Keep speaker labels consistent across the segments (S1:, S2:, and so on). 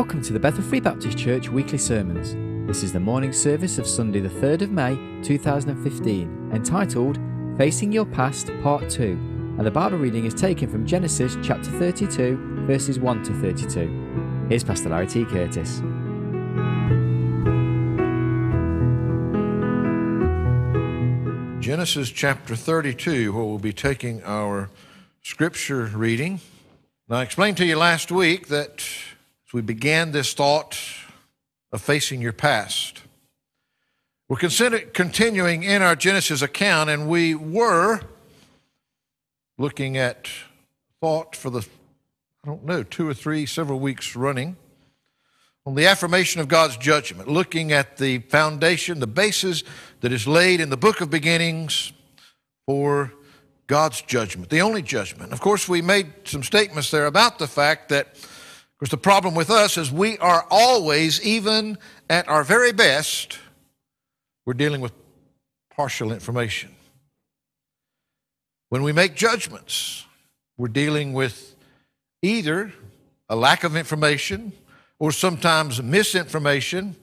S1: Welcome to the Bethel Free Baptist Church weekly sermons. This is the morning service of Sunday, the 3rd of May 2015, entitled Facing Your Past, Part 2, and the Bible reading is taken from Genesis chapter 32, verses 1 to 32. Here's Pastor Larry T. Curtis.
S2: Genesis chapter 32, where we'll be taking our scripture reading. Now, I explained to you last week that as we began this thought of facing your past, we're continuing in our Genesis account, and we were looking at thought for the, I don't know, two or three, several weeks running on the affirmation of God's judgment, looking at the foundation, the basis that is laid in the book of beginnings for God's judgment, the only judgment. Of course, we made some statements there about the fact that because the problem with us is we are always, even at our very best, we're dealing with partial information. When we make judgments, we're dealing with either a lack of information or sometimes misinformation,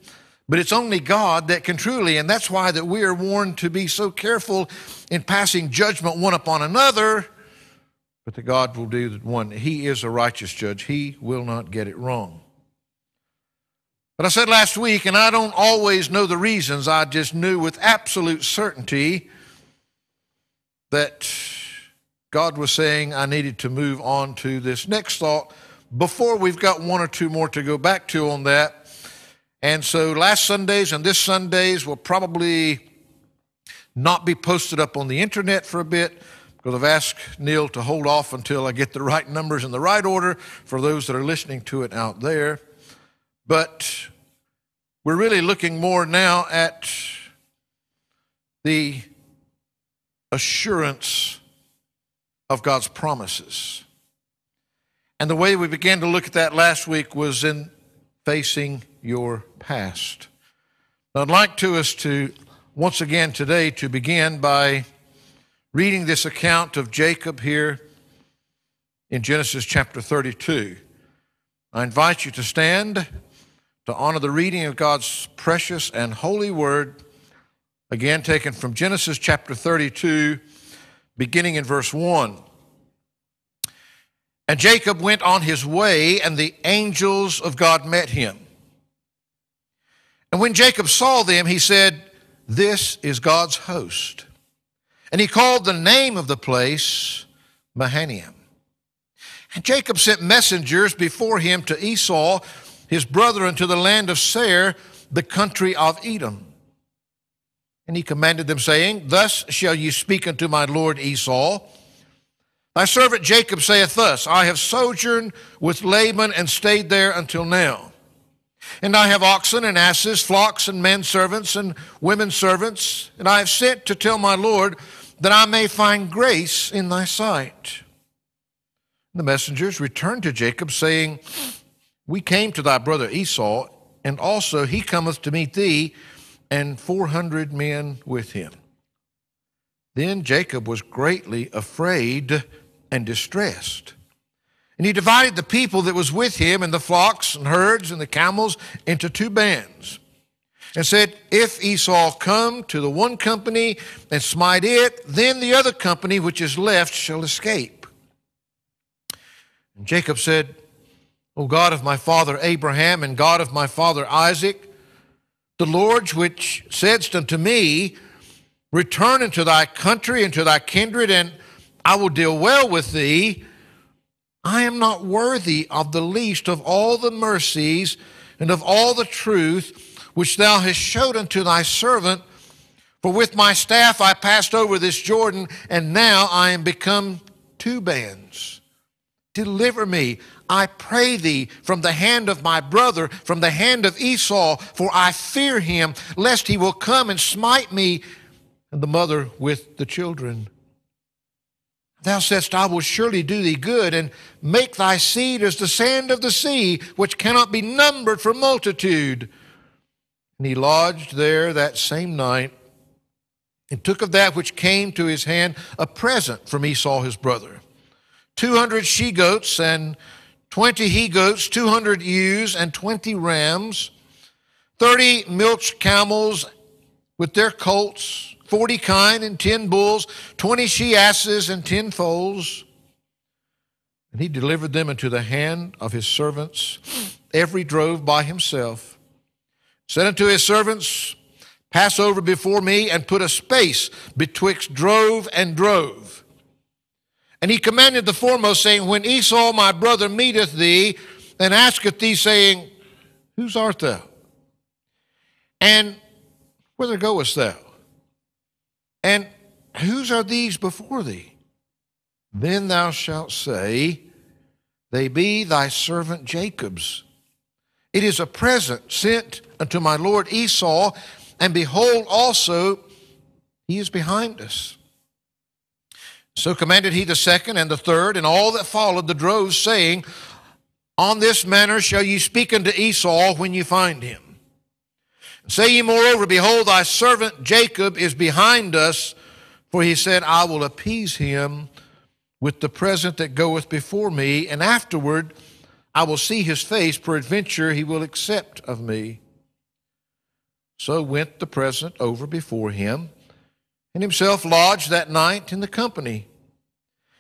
S2: but it's only God that can truly, and that's why that we are warned to be so careful in passing judgment one upon another but that God will do the one. He is a righteous judge. He will not get it wrong. But I said last week, and I don't always know the reasons, I just knew with absolute certainty that God was saying I needed to move on to this next thought before we've got one or two more to go back to on that. And so last Sundays and this Sundays will probably not be posted up on the internet for a bit because I've asked Neil to hold off until I get the right numbers in the right order for those that are listening to it out there. But we're really looking more now at the assurance of God's promises. And the way we began to look at that last week was in facing your past. I'd like to us to once again today to begin by reading this account of Jacob here in Genesis chapter 32. I invite you to stand to honor the reading of God's precious and holy word, again taken from Genesis chapter 32, beginning in verse 1. And Jacob went on his way, and the angels of God met him. And when Jacob saw them, he said, This is God's host. And he called the name of the place Mahanaim. And Jacob sent messengers before him to Esau, his brother, into the land of Seir, the country of Edom. And he commanded them, saying, Thus shall ye speak unto my lord Esau. Thy servant Jacob saith thus, I have sojourned with Laban and stayed there until now. And I have oxen and asses, flocks and men servants and women servants, and I have sent to tell my Lord that I may find grace in thy sight. The messengers returned to Jacob, saying, We came to thy brother Esau, and also he cometh to meet thee, and four hundred men with him. Then Jacob was greatly afraid and distressed. And he divided the people that was with him and the flocks and herds and the camels into two bands and said, If Esau come to the one company and smite it, then the other company which is left shall escape. And Jacob said, O God of my father Abraham and God of my father Isaac, the Lord which saidst unto me, Return into thy country and to thy kindred, and I will deal well with thee. I am not worthy of the least of all the mercies and of all the truth which thou hast showed unto thy servant. For with my staff I passed over this Jordan, and now I am become two bands. Deliver me, I pray thee, from the hand of my brother, from the hand of Esau, for I fear him, lest he will come and smite me and the mother with the children. Thou saidst, I will surely do thee good, and make thy seed as the sand of the sea, which cannot be numbered for multitude. And he lodged there that same night, and took of that which came to his hand a present from Esau his brother two hundred she goats and 20 he goats, 200 ewes, and 20 rams, 30 milch camels with their colts, 40 kine and 10 bulls, 20 she asses and 10 foals. And he delivered them into the hand of his servants. Every drove by himself. Said unto his servants, Pass over before me and put a space betwixt drove and drove. And he commanded the foremost, saying, When Esau my brother meeteth thee and asketh thee, saying, Whose art thou? And whither goest thou? And whose are these before thee? Then thou shalt say, They be thy servant Jacob's. It is a present sent unto my lord Esau, and behold, also, he is behind us. So commanded he the second and the third, and all that followed the droves, saying, On this manner shall ye speak unto Esau when you find him. Say ye moreover, Behold, thy servant Jacob is behind us, for he said, I will appease him with the present that goeth before me, and afterward I will see his face, peradventure he will accept of me. So went the present over before him, and himself lodged that night in the company.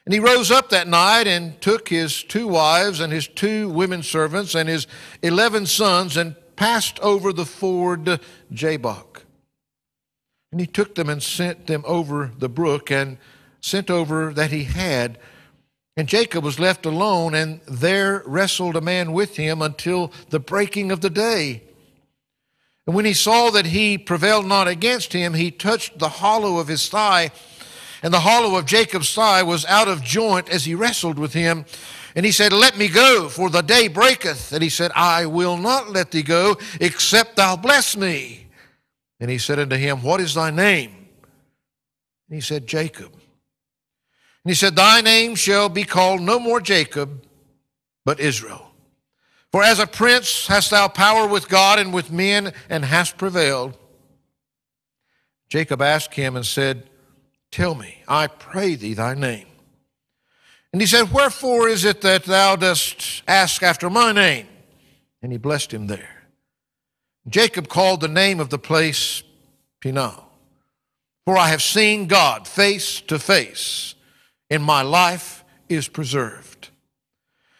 S2: And he rose up that night and took his two wives and his two women servants and his eleven sons and passed over the ford Jabbok. And he took them and sent them over the brook and sent over that he had. And Jacob was left alone, and there wrestled a man with him until the breaking of the day. And when he saw that he prevailed not against him, he touched the hollow of his thigh, and the hollow of Jacob's thigh was out of joint as he wrestled with him. And he said, Let me go, for the day breaketh. And he said, I will not let thee go, except thou bless me. And he said unto him, What is thy name? And he said, Jacob. And he said, Thy name shall be called no more Jacob, but Israel. For as a prince hast thou power with God and with men, and hast prevailed. Jacob asked him and said, Tell me, I pray thee, thy name. And he said, Wherefore is it that thou dost ask after my name? And he blessed him there. Jacob called the name of the place Peniel. For I have seen God face to face, and my life is preserved.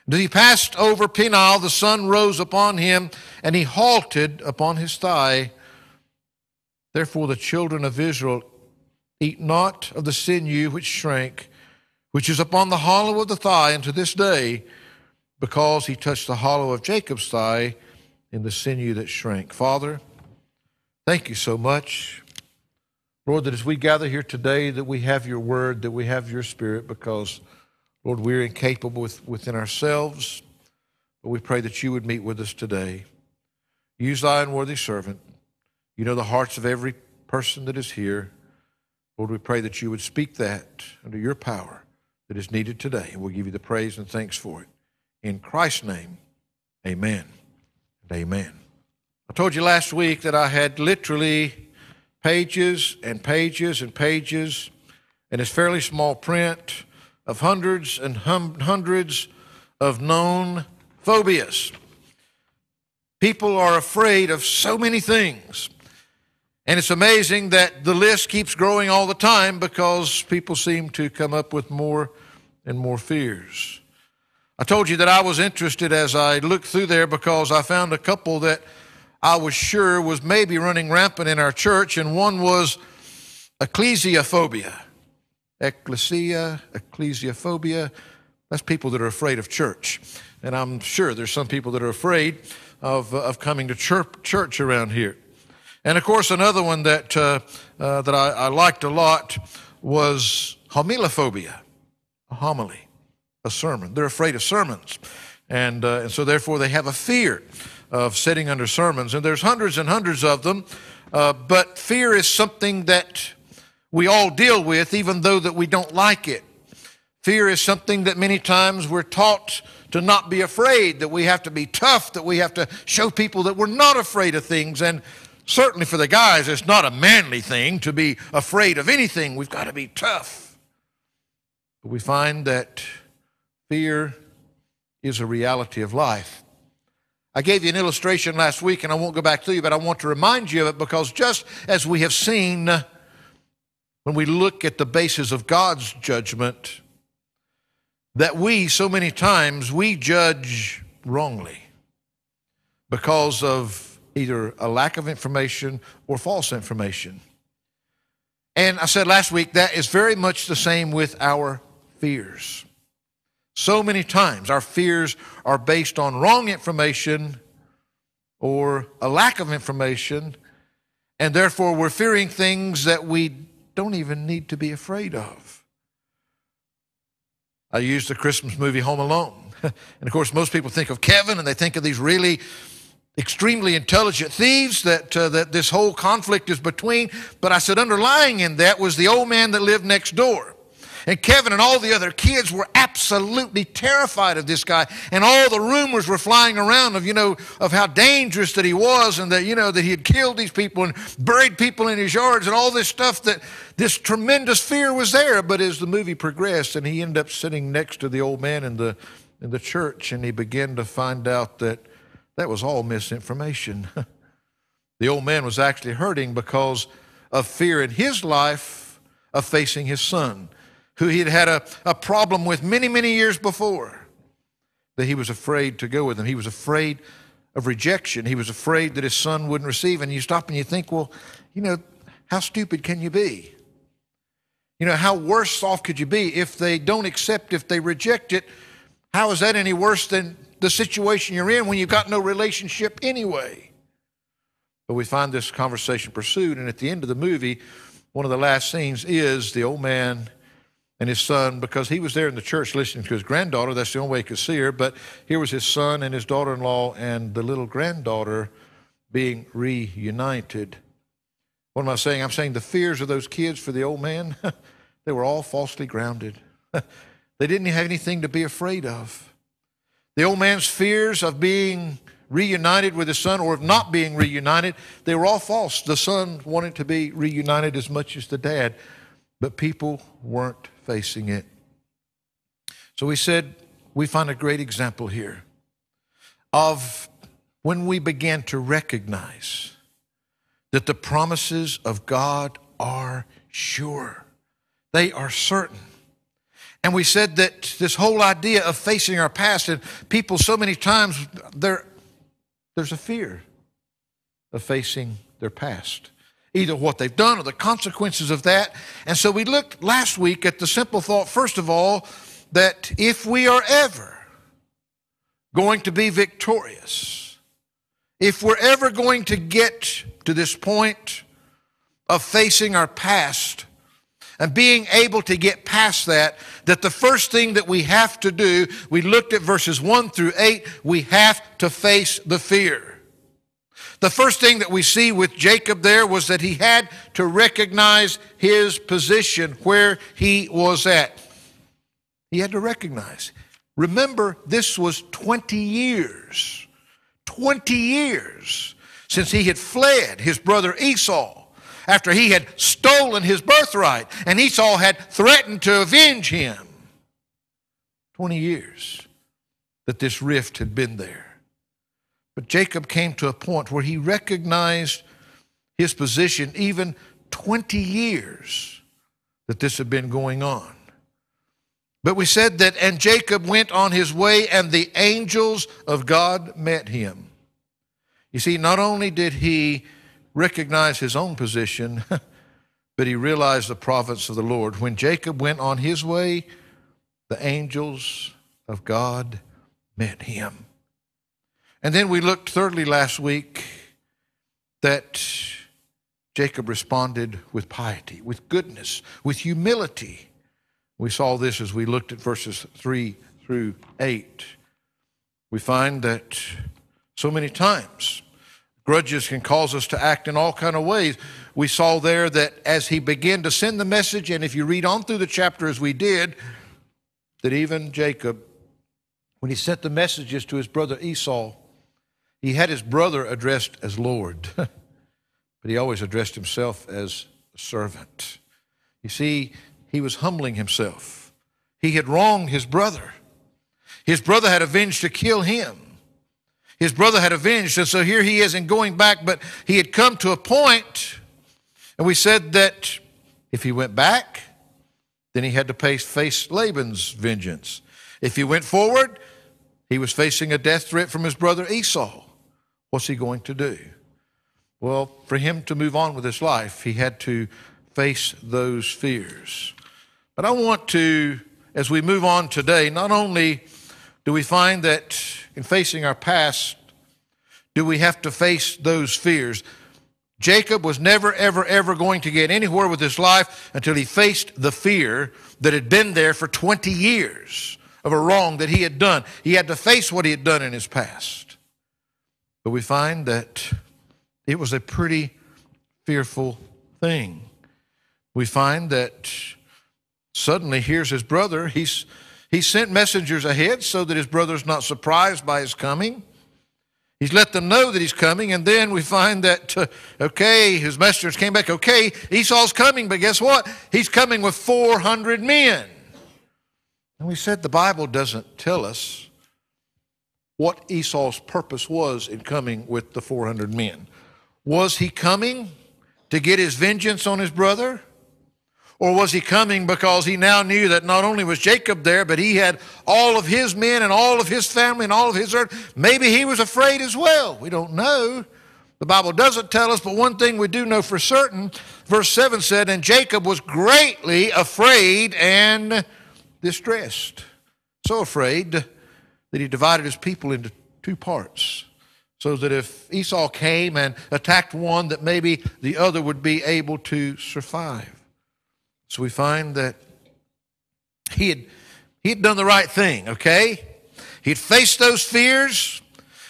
S2: As he passed over Peniel, the sun rose upon him, and he halted upon his thigh. Therefore, the children of Israel eat not of the sinew which shrank, which is upon the hollow of the thigh unto this day, because he touched the hollow of Jacob's thigh in the sinew that shrank. Father, thank you so much. Lord, that as we gather here today, that we have your word, that we have your spirit, because, Lord, we're incapable with, within ourselves. But we pray that you would meet with us today. Use thy unworthy servant. You know the hearts of every person that is here. Lord, we pray that you would speak that under your power that is needed today. We'll give you the praise and thanks for it. In Christ's name, amen and amen. I told you last week that I had literally pages and pages and pages, and it's fairly small print of hundreds and hum- hundreds of known phobias. People are afraid of so many things. And it's amazing that the list keeps growing all the time because people seem to come up with more and more fears. I told you that I was interested as I looked through there because I found a couple that I was sure was maybe running rampant in our church, and one was ecclesiophobia. Ecclesia, ecclesiophobia, that's people that are afraid of church. And I'm sure there's some people that are afraid of, uh, of coming to church, church around here. And of course, another one that, uh, uh, that I, I liked a lot was homilophobia, a homily a sermon. They're afraid of sermons. And, uh, and so, therefore, they have a fear of sitting under sermons. And there's hundreds and hundreds of them. Uh, but fear is something that we all deal with, even though that we don't like it. Fear is something that many times we're taught to not be afraid, that we have to be tough, that we have to show people that we're not afraid of things. And certainly for the guys, it's not a manly thing to be afraid of anything. We've got to be tough. We find that Fear is a reality of life. I gave you an illustration last week, and I won't go back to you, but I want to remind you of it because just as we have seen when we look at the basis of God's judgment, that we, so many times, we judge wrongly because of either a lack of information or false information. And I said last week that is very much the same with our fears. So many times our fears are based on wrong information or a lack of information, and therefore we're fearing things that we don't even need to be afraid of. I used the Christmas movie Home Alone. and of course, most people think of Kevin and they think of these really extremely intelligent thieves that, uh, that this whole conflict is between. But I said, underlying in that was the old man that lived next door. And Kevin and all the other kids were absolutely terrified of this guy. And all the rumors were flying around of, you know, of how dangerous that he was and that, you know, that he had killed these people and buried people in his yards and all this stuff that this tremendous fear was there. But as the movie progressed and he ended up sitting next to the old man in the, in the church and he began to find out that that was all misinformation. the old man was actually hurting because of fear in his life of facing his son who he had had a, a problem with many, many years before, that he was afraid to go with him. He was afraid of rejection. He was afraid that his son wouldn't receive. And you stop and you think, well, you know, how stupid can you be? You know, how worse off could you be if they don't accept, if they reject it? How is that any worse than the situation you're in when you've got no relationship anyway? But we find this conversation pursued, and at the end of the movie, one of the last scenes is the old man and his son because he was there in the church listening to his granddaughter. That's the only way he could see her. But here was his son and his daughter in law and the little granddaughter being reunited. What am I saying? I'm saying the fears of those kids for the old man, they were all falsely grounded. they didn't have anything to be afraid of. The old man's fears of being reunited with his son or of not being reunited, they were all false. The son wanted to be reunited as much as the dad, but people weren't facing it. So we said we find a great example here of when we began to recognize that the promises of God are sure, they are certain. And we said that this whole idea of facing our past, and people so many times, there's a fear of facing their past either what they've done or the consequences of that. And so we looked last week at the simple thought, first of all, that if we are ever going to be victorious, if we're ever going to get to this point of facing our past and being able to get past that, that the first thing that we have to do, we looked at verses 1 through 8, we have to face the fear. The first thing that we see with Jacob there was that he had to recognize his position where he was at. He had to recognize. Remember, this was 20 years, 20 years since he had fled his brother Esau after he had stolen his birthright and Esau had threatened to avenge him. 20 years that this rift had been there. But Jacob came to a point where he recognized his position even 20 years that this had been going on. But we said that, and Jacob went on his way, and the angels of God met him. You see, not only did he recognize his own position, but he realized the providence of the Lord. When Jacob went on his way, the angels of God met him. And then we looked thirdly last week that Jacob responded with piety, with goodness, with humility. We saw this as we looked at verses 3 through 8. We find that so many times grudges can cause us to act in all kind of ways. We saw there that as he began to send the message, and if you read on through the chapter as we did, that even Jacob, when he sent the messages to his brother Esau, he had his brother addressed as Lord, but he always addressed himself as a servant. You see, he was humbling himself. He had wronged his brother. His brother had avenged to kill him. His brother had avenged, and so here he is in going back, but he had come to a point, and we said that if he went back, then he had to face, face Laban's vengeance. If he went forward, he was facing a death threat from his brother Esau. What's he going to do? Well, for him to move on with his life, he had to face those fears. But I want to, as we move on today, not only do we find that in facing our past, do we have to face those fears? Jacob was never, ever, ever going to get anywhere with his life until he faced the fear that had been there for 20 years of a wrong that he had done. He had to face what he had done in his past. But we find that it was a pretty fearful thing. We find that suddenly here's his brother. He's, he sent messengers ahead so that his brother's not surprised by his coming. He's let them know that he's coming, and then we find that, uh, okay, his messengers came back, okay, Esau's coming, but guess what? He's coming with 400 men. And we said the Bible doesn't tell us what Esau's purpose was in coming with the 400 men. Was he coming to get his vengeance on his brother? Or was he coming because he now knew that not only was Jacob there, but he had all of his men and all of his family and all of his earth? Maybe he was afraid as well. We don't know. The Bible doesn't tell us, but one thing we do know for certain, verse 7 said, And Jacob was greatly afraid and distressed. So afraid that he divided his people into two parts so that if Esau came and attacked one, that maybe the other would be able to survive. So we find that he had, he had done the right thing, okay? He'd faced those fears.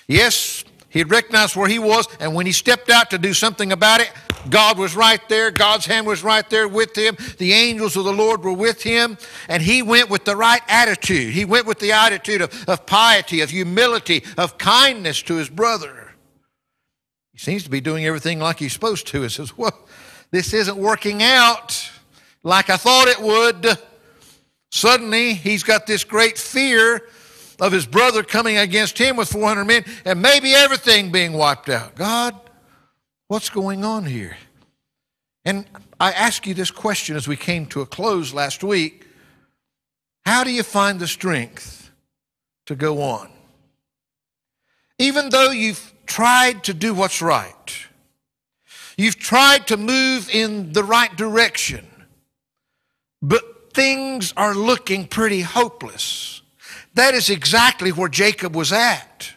S2: Yes, he had recognized where he was, and when he stepped out to do something about it, God was right there. God's hand was right there with him. The angels of the Lord were with him, and he went with the right attitude. He went with the attitude of, of piety, of humility, of kindness to his brother. He seems to be doing everything like he's supposed to. He says, Well, this isn't working out like I thought it would. Suddenly, he's got this great fear of his brother coming against him with 400 men and maybe everything being wiped out. God, what's going on here? And I ask you this question as we came to a close last week How do you find the strength to go on? Even though you've tried to do what's right, you've tried to move in the right direction, but things are looking pretty hopeless. That is exactly where Jacob was at.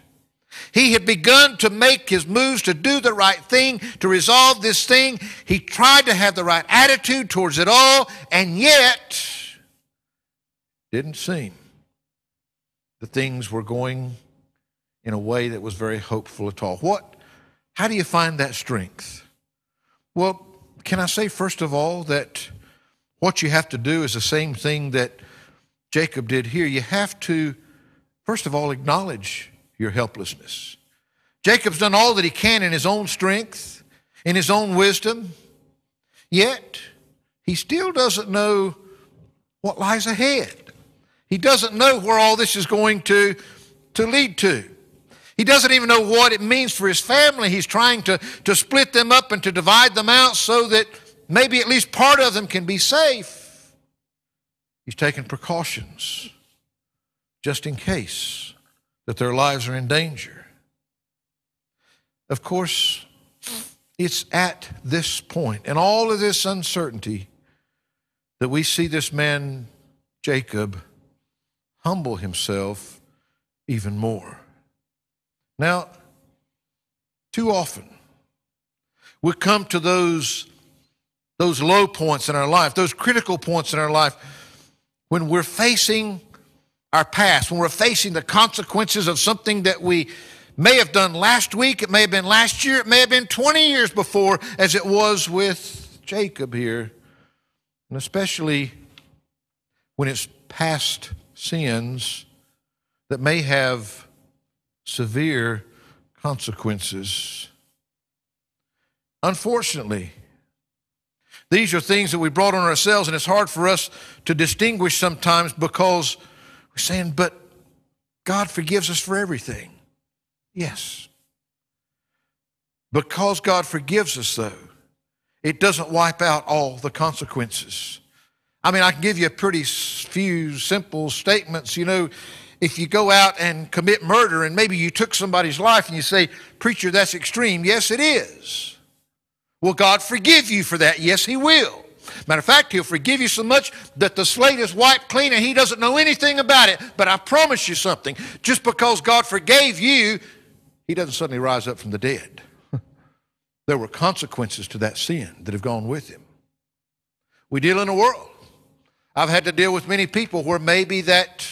S2: He had begun to make his moves to do the right thing, to resolve this thing. He tried to have the right attitude towards it all, and yet didn't seem the things were going in a way that was very hopeful at all. What how do you find that strength? Well, can I say first of all that what you have to do is the same thing that Jacob did here, you have to, first of all, acknowledge your helplessness. Jacob's done all that he can in his own strength, in his own wisdom, yet he still doesn't know what lies ahead. He doesn't know where all this is going to, to lead to. He doesn't even know what it means for his family. He's trying to, to split them up and to divide them out so that maybe at least part of them can be safe. He's taking precautions just in case that their lives are in danger. Of course, it's at this point, and all of this uncertainty, that we see this man, Jacob, humble himself even more. Now, too often, we come to those, those low points in our life, those critical points in our life when we're facing our past, when we're facing the consequences of something that we may have done last week, it may have been last year, it may have been 20 years before, as it was with Jacob here, and especially when it's past sins that may have severe consequences. Unfortunately, these are things that we brought on ourselves, and it's hard for us to distinguish sometimes because saying, but God forgives us for everything. Yes. Because God forgives us, though, it doesn't wipe out all the consequences. I mean, I can give you a pretty few simple statements. You know, if you go out and commit murder and maybe you took somebody's life and you say, Preacher, that's extreme. Yes, it is. Will God forgive you for that? Yes, He will. Matter of fact, He'll forgive you so much that the slate is wiped clean and He doesn't know anything about it. But I promise you something just because God forgave you, He doesn't suddenly rise up from the dead. there were consequences to that sin that have gone with Him. We deal in a world. I've had to deal with many people where maybe that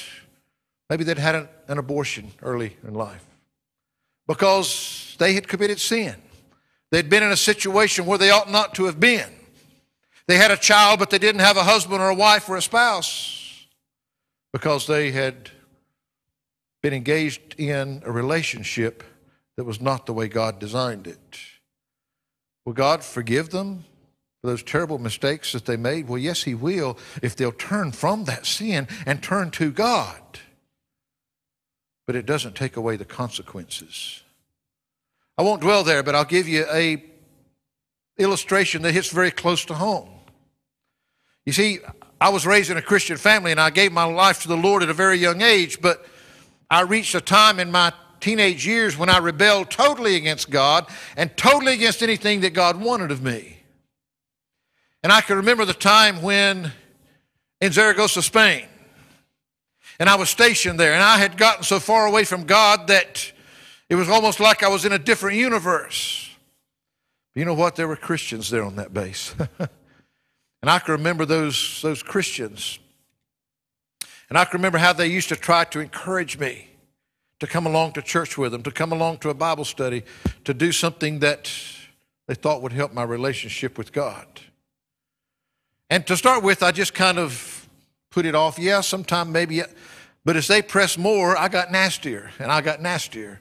S2: maybe they'd had an, an abortion early in life because they had committed sin. They'd been in a situation where they ought not to have been. They had a child, but they didn't have a husband or a wife or a spouse because they had been engaged in a relationship that was not the way God designed it. Will God forgive them for those terrible mistakes that they made? Well, yes, He will if they'll turn from that sin and turn to God. But it doesn't take away the consequences. I won't dwell there, but I'll give you a illustration that hits very close to home. You see, I was raised in a Christian family and I gave my life to the Lord at a very young age, but I reached a time in my teenage years when I rebelled totally against God and totally against anything that God wanted of me. And I can remember the time when in Zaragoza, Spain, and I was stationed there, and I had gotten so far away from God that it was almost like I was in a different universe. You know what? There were Christians there on that base. and I can remember those, those Christians. And I can remember how they used to try to encourage me to come along to church with them, to come along to a Bible study, to do something that they thought would help my relationship with God. And to start with, I just kind of put it off. Yeah, sometime maybe. But as they pressed more, I got nastier and I got nastier.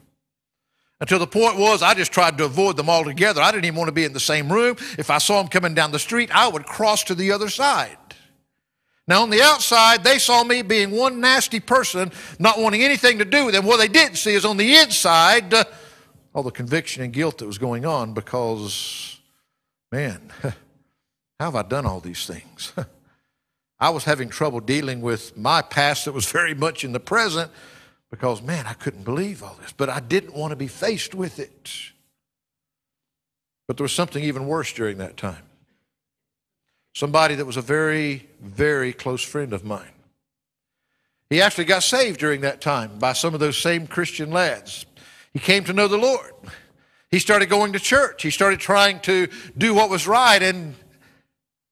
S2: Until the point was, I just tried to avoid them altogether. I didn't even want to be in the same room. If I saw them coming down the street, I would cross to the other side. Now, on the outside, they saw me being one nasty person, not wanting anything to do with them. What they didn't see is on the inside, uh, all the conviction and guilt that was going on because, man, how have I done all these things? I was having trouble dealing with my past that was very much in the present because, man, I couldn't believe all this, but I didn't want to be faced with it. But there was something even worse during that time. Somebody that was a very, very close friend of mine. He actually got saved during that time by some of those same Christian lads. He came to know the Lord. He started going to church. He started trying to do what was right and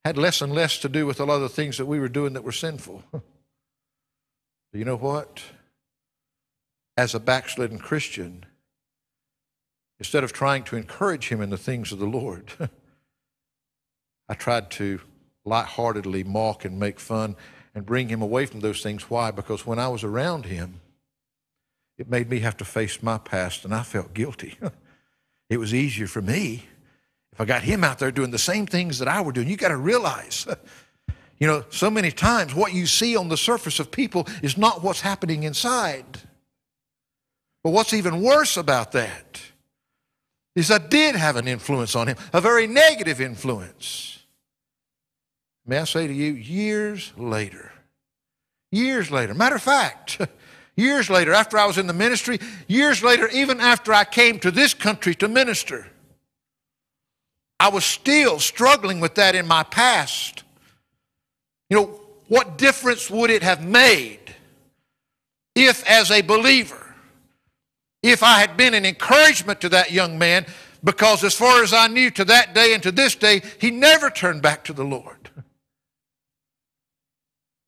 S2: had less and less to do with a lot of the things that we were doing that were sinful. you know what? As a backslidden Christian, instead of trying to encourage him in the things of the Lord, I tried to lightheartedly mock and make fun and bring him away from those things. Why? Because when I was around him, it made me have to face my past, and I felt guilty. it was easier for me if I got him out there doing the same things that I were doing. You got to realize, you know, so many times what you see on the surface of people is not what's happening inside. But what's even worse about that is I did have an influence on him, a very negative influence. May I say to you, years later, years later, matter of fact, years later, after I was in the ministry, years later, even after I came to this country to minister, I was still struggling with that in my past. You know, what difference would it have made if, as a believer, if I had been an encouragement to that young man, because as far as I knew to that day and to this day, he never turned back to the Lord.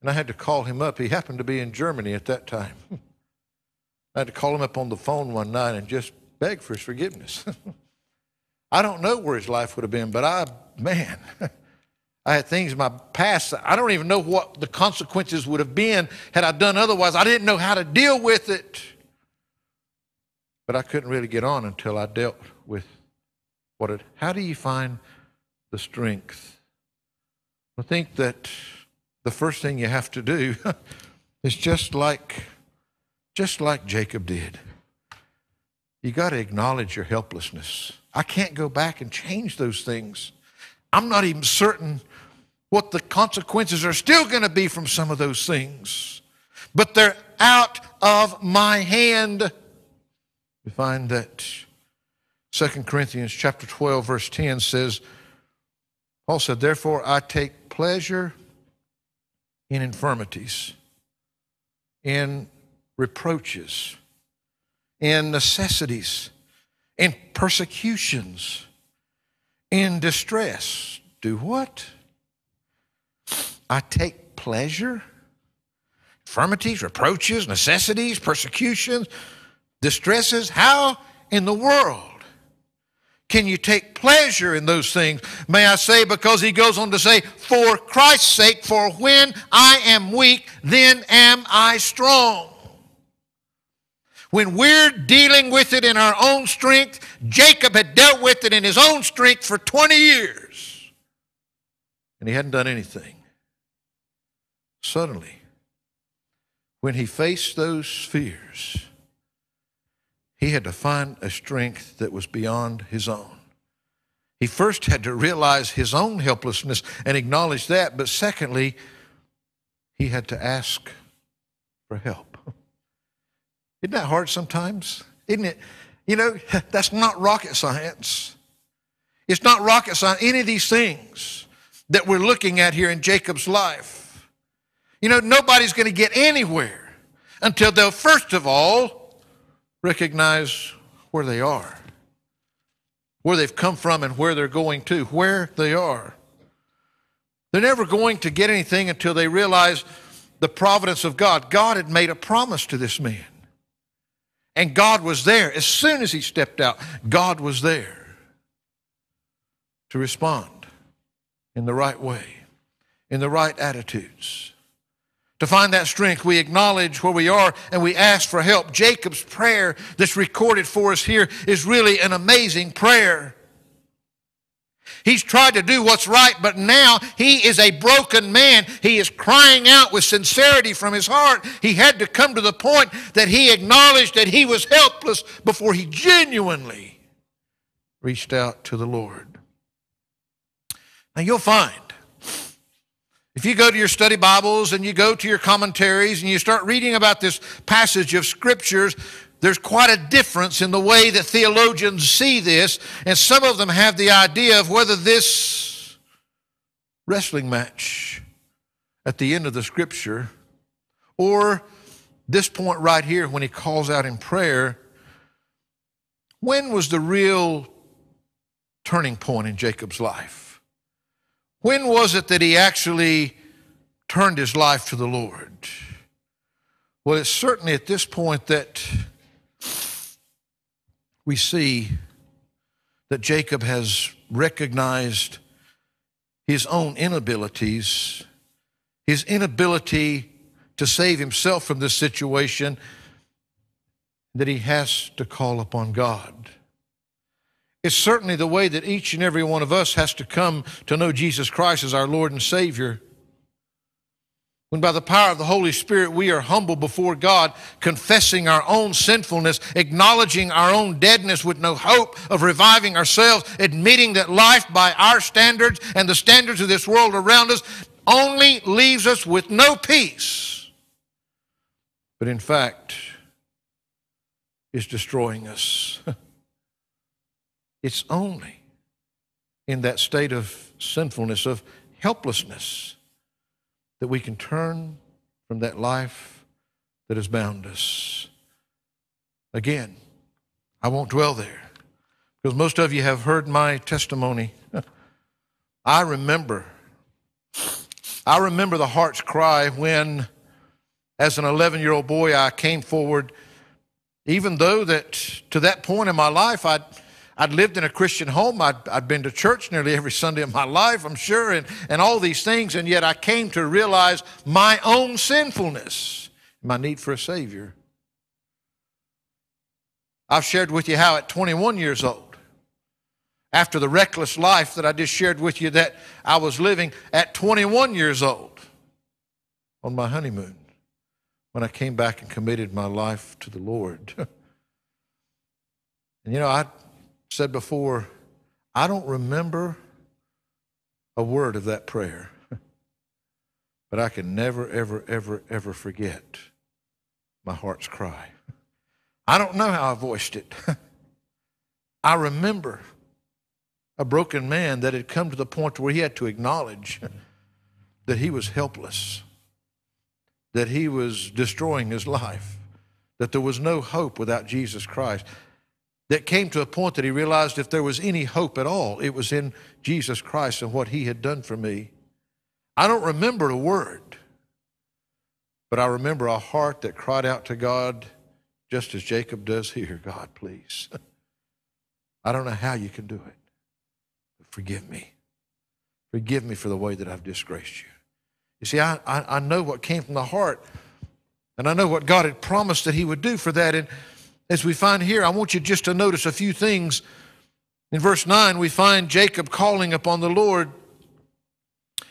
S2: And I had to call him up. He happened to be in Germany at that time. I had to call him up on the phone one night and just beg for his forgiveness. I don't know where his life would have been, but I, man, I had things in my past. I don't even know what the consequences would have been had I done otherwise. I didn't know how to deal with it. But I couldn't really get on until I dealt with what it. How do you find the strength? I think that the first thing you have to do is just like just like Jacob did. You got to acknowledge your helplessness. I can't go back and change those things. I'm not even certain what the consequences are still going to be from some of those things, but they're out of my hand. We find that 2 Corinthians chapter 12 verse 10 says Paul said therefore I take pleasure in infirmities in reproaches in necessities in persecutions in distress. Do what? I take pleasure? Infirmities reproaches necessities persecutions distresses how in the world can you take pleasure in those things? May I say, because he goes on to say, For Christ's sake, for when I am weak, then am I strong. When we're dealing with it in our own strength, Jacob had dealt with it in his own strength for 20 years, and he hadn't done anything. Suddenly, when he faced those fears, he had to find a strength that was beyond his own. He first had to realize his own helplessness and acknowledge that, but secondly, he had to ask for help. Isn't that hard sometimes? Isn't it? You know, that's not rocket science. It's not rocket science, any of these things that we're looking at here in Jacob's life. You know, nobody's going to get anywhere until they'll, first of all, recognize where they are, where they've come from, and where they're going to, where they are. They're never going to get anything until they realize the providence of God. God had made a promise to this man. And God was there. As soon as he stepped out, God was there to respond in the right way, in the right attitudes. To find that strength, we acknowledge where we are and we ask for help. Jacob's prayer that's recorded for us here is really an amazing prayer. He's tried to do what's right, but now he is a broken man. He is crying out with sincerity from his heart. He had to come to the point that he acknowledged that he was helpless before he genuinely reached out to the Lord. Now you'll find if you go to your study Bibles and you go to your commentaries and you start reading about this passage of scriptures, there's quite a difference in the way that theologians see this, and some of them have the idea of whether this wrestling match at the end of the scripture or this point right here when he calls out in prayer, when was the real turning point in Jacob's life? When was it that he actually turned his life to the Lord? Well, it's certainly at this point that we see that Jacob has recognized his own inabilities, his inability to save himself from this situation, that he has to call upon God. It's certainly the way that each and every one of us has to come to know Jesus Christ as our Lord and Savior. When by the power of the Holy Spirit we are humble before God, confessing our own sinfulness, acknowledging our own deadness with no hope of reviving ourselves, admitting that life by our standards and the standards of this world around us only leaves us with no peace, but in fact is destroying us. It's only in that state of sinfulness, of helplessness, that we can turn from that life that has bound us. Again, I won't dwell there because most of you have heard my testimony. I remember, I remember the heart's cry when, as an 11 year old boy, I came forward, even though that to that point in my life I'd I'd lived in a Christian home. I'd, I'd been to church nearly every Sunday of my life, I'm sure, and, and all these things. And yet I came to realize my own sinfulness, my need for a Savior. I've shared with you how at 21 years old, after the reckless life that I just shared with you that I was living at 21 years old on my honeymoon, when I came back and committed my life to the Lord. and you know, I said before, I don't remember a word of that prayer, but I can never, ever, ever, ever forget my heart's cry. I don't know how I voiced it. I remember a broken man that had come to the point where he had to acknowledge that he was helpless, that he was destroying his life, that there was no hope without Jesus Christ. That came to a point that he realized if there was any hope at all, it was in Jesus Christ and what he had done for me. I don't remember a word, but I remember a heart that cried out to God just as Jacob does here God, please. I don't know how you can do it, but forgive me. Forgive me for the way that I've disgraced you. You see, I, I, I know what came from the heart, and I know what God had promised that He would do for that. And as we find here, I want you just to notice a few things. In verse 9, we find Jacob calling upon the Lord.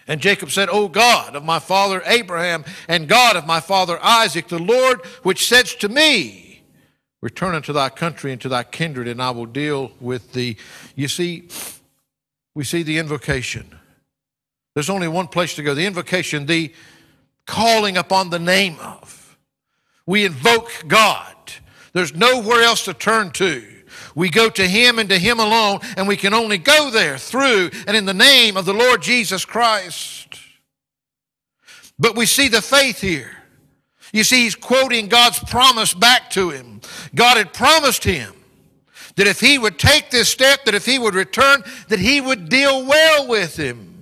S2: And Jacob said, O God of my father Abraham and God of my father Isaac, the Lord which says to me, Return unto thy country and to thy kindred, and I will deal with thee. You see, we see the invocation. There's only one place to go the invocation, the calling upon the name of. We invoke God. There's nowhere else to turn to. We go to Him and to Him alone, and we can only go there through and in the name of the Lord Jesus Christ. But we see the faith here. You see, he's quoting God's promise back to him. God had promised him that if he would take this step, that if he would return, that he would deal well with him.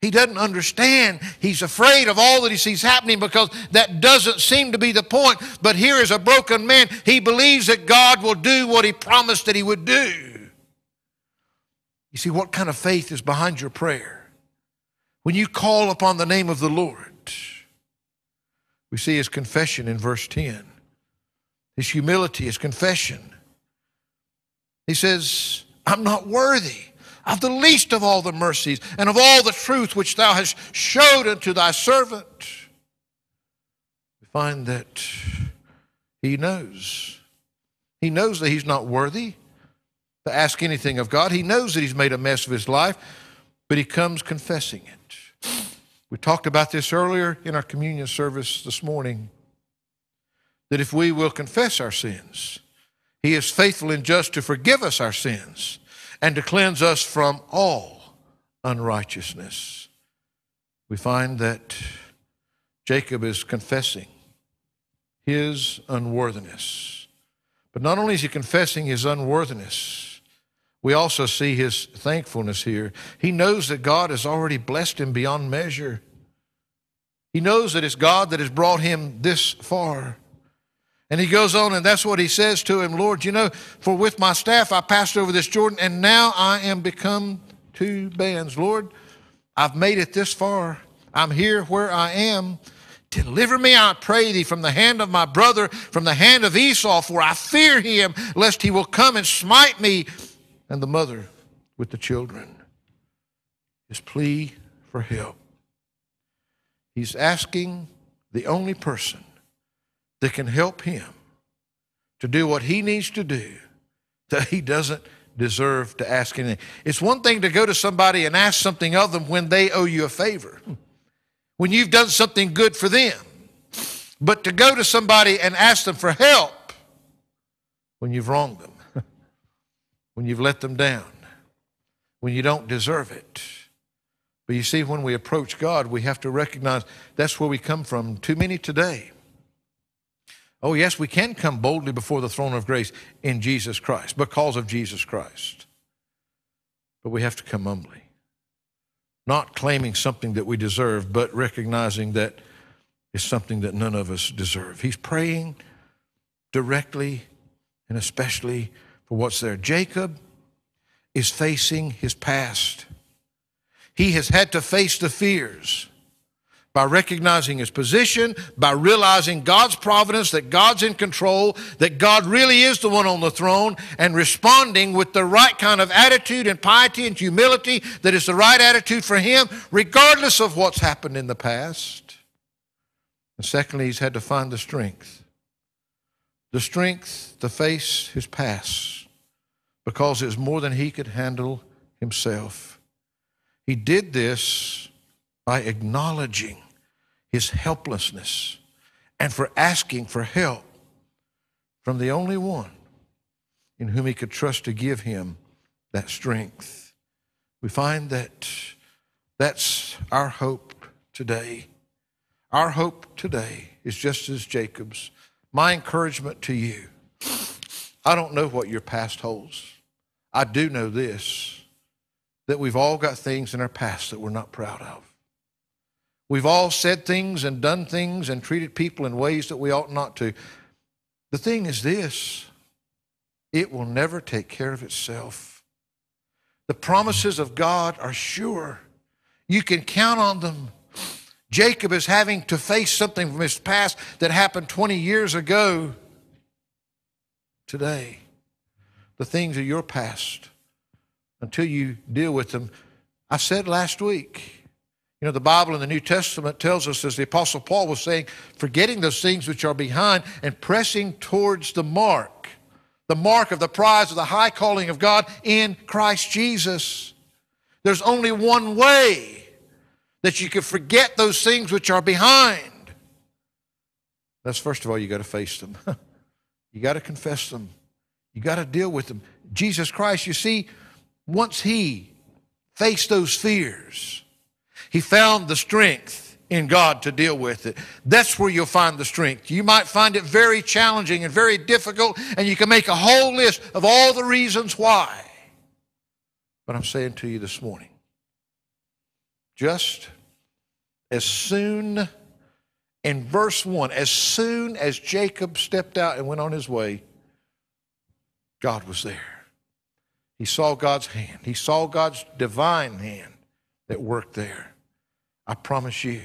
S2: He doesn't understand. He's afraid of all that he sees happening because that doesn't seem to be the point. But here is a broken man. He believes that God will do what he promised that he would do. You see, what kind of faith is behind your prayer? When you call upon the name of the Lord, we see his confession in verse 10. His humility, his confession. He says, I'm not worthy of the least of all the mercies and of all the truth which thou hast showed unto thy servant. We find that he knows. He knows that he's not worthy to ask anything of God. He knows that he's made a mess of his life, but he comes confessing it. We talked about this earlier in our communion service this morning that if we will confess our sins, he is faithful and just to forgive us our sins and to cleanse us from all unrighteousness. We find that Jacob is confessing his unworthiness. But not only is he confessing his unworthiness, we also see his thankfulness here. He knows that God has already blessed him beyond measure. He knows that it's God that has brought him this far. And he goes on, and that's what he says to him Lord, you know, for with my staff I passed over this Jordan, and now I am become two bands. Lord, I've made it this far. I'm here where I am. Deliver me, I pray thee, from the hand of my brother, from the hand of Esau, for I fear him, lest he will come and smite me and the mother with the children. His plea for help. He's asking the only person that can help him to do what he needs to do that he doesn't deserve to ask anything. It's one thing to go to somebody and ask something of them when they owe you a favor, when you've done something good for them. But to go to somebody and ask them for help when you've wronged them, when you've let them down, when you don't deserve it. But you see, when we approach God, we have to recognize that's where we come from. Too many today Oh, yes, we can come boldly before the throne of grace in Jesus Christ because of Jesus Christ. But we have to come humbly, not claiming something that we deserve, but recognizing that it's something that none of us deserve. He's praying directly and especially for what's there. Jacob is facing his past. He has had to face the fears by recognizing his position, by realizing God's providence, that God's in control, that God really is the one on the throne, and responding with the right kind of attitude and piety and humility that is the right attitude for him, regardless of what's happened in the past. And secondly, he's had to find the strength. The strength to face his past because it was more than he could handle himself. He did this by acknowledging his helplessness and for asking for help from the only one in whom he could trust to give him that strength. We find that that's our hope today. Our hope today is just as Jacob's. My encouragement to you I don't know what your past holds. I do know this that we've all got things in our past that we're not proud of. We've all said things and done things and treated people in ways that we ought not to. The thing is this it will never take care of itself. The promises of God are sure. You can count on them. Jacob is having to face something from his past that happened 20 years ago. Today, the things of your past, until you deal with them. I said last week, you know, the Bible in the New Testament tells us, as the Apostle Paul was saying, forgetting those things which are behind and pressing towards the mark, the mark of the prize of the high calling of God in Christ Jesus. There's only one way that you can forget those things which are behind. That's first of all, you got to face them. you got to confess them. You got to deal with them. Jesus Christ, you see, once he faced those fears, he found the strength in God to deal with it. That's where you'll find the strength. You might find it very challenging and very difficult, and you can make a whole list of all the reasons why. But I'm saying to you this morning, just as soon, in verse 1, as soon as Jacob stepped out and went on his way, God was there. He saw God's hand, he saw God's divine hand that worked there. I promise you,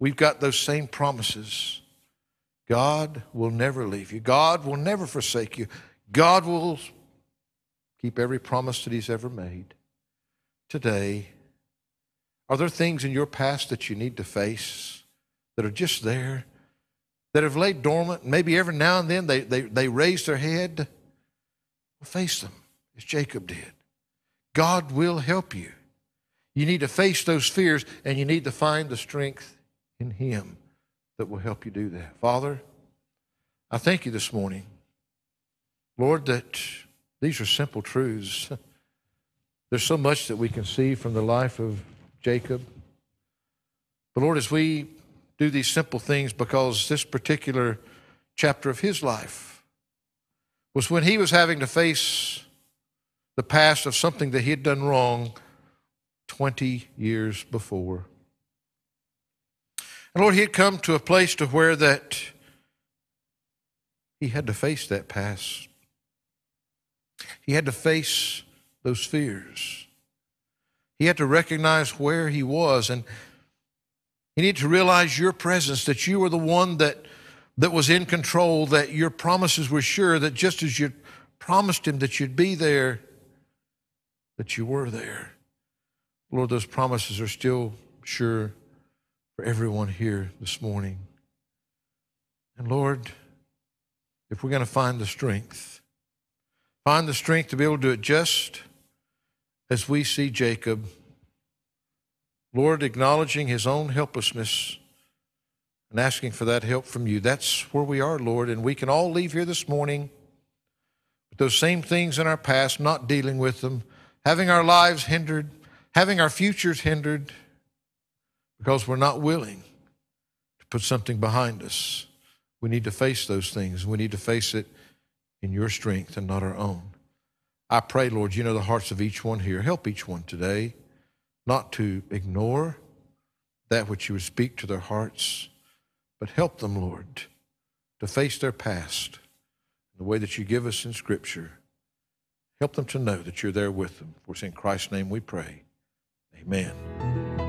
S2: we've got those same promises. God will never leave you, God will never forsake you, God will keep every promise that He's ever made. Today, are there things in your past that you need to face that are just there, that have laid dormant? Maybe every now and then they, they, they raise their head. Well, face them as Jacob did. God will help you. You need to face those fears and you need to find the strength in Him that will help you do that. Father, I thank you this morning, Lord, that these are simple truths. There's so much that we can see from the life of Jacob. But Lord, as we do these simple things, because this particular chapter of his life was when he was having to face the past of something that he had done wrong 20 years before. And Lord, he had come to a place to where that he had to face that past. He had to face those fears. He had to recognize where he was and he needed to realize your presence, that you were the one that, that was in control, that your promises were sure, that just as you promised him that you'd be there, that you were there. Lord, those promises are still sure for everyone here this morning. And Lord, if we're going to find the strength, find the strength to be able to do it just as we see Jacob, Lord, acknowledging his own helplessness and asking for that help from you. That's where we are, Lord, and we can all leave here this morning with those same things in our past, not dealing with them, having our lives hindered having our futures hindered because we're not willing to put something behind us. We need to face those things. We need to face it in your strength and not our own. I pray, Lord, you know the hearts of each one here. Help each one today not to ignore that which you would speak to their hearts, but help them, Lord, to face their past in the way that you give us in Scripture. Help them to know that you're there with them. For it's in Christ's name we pray. Amen.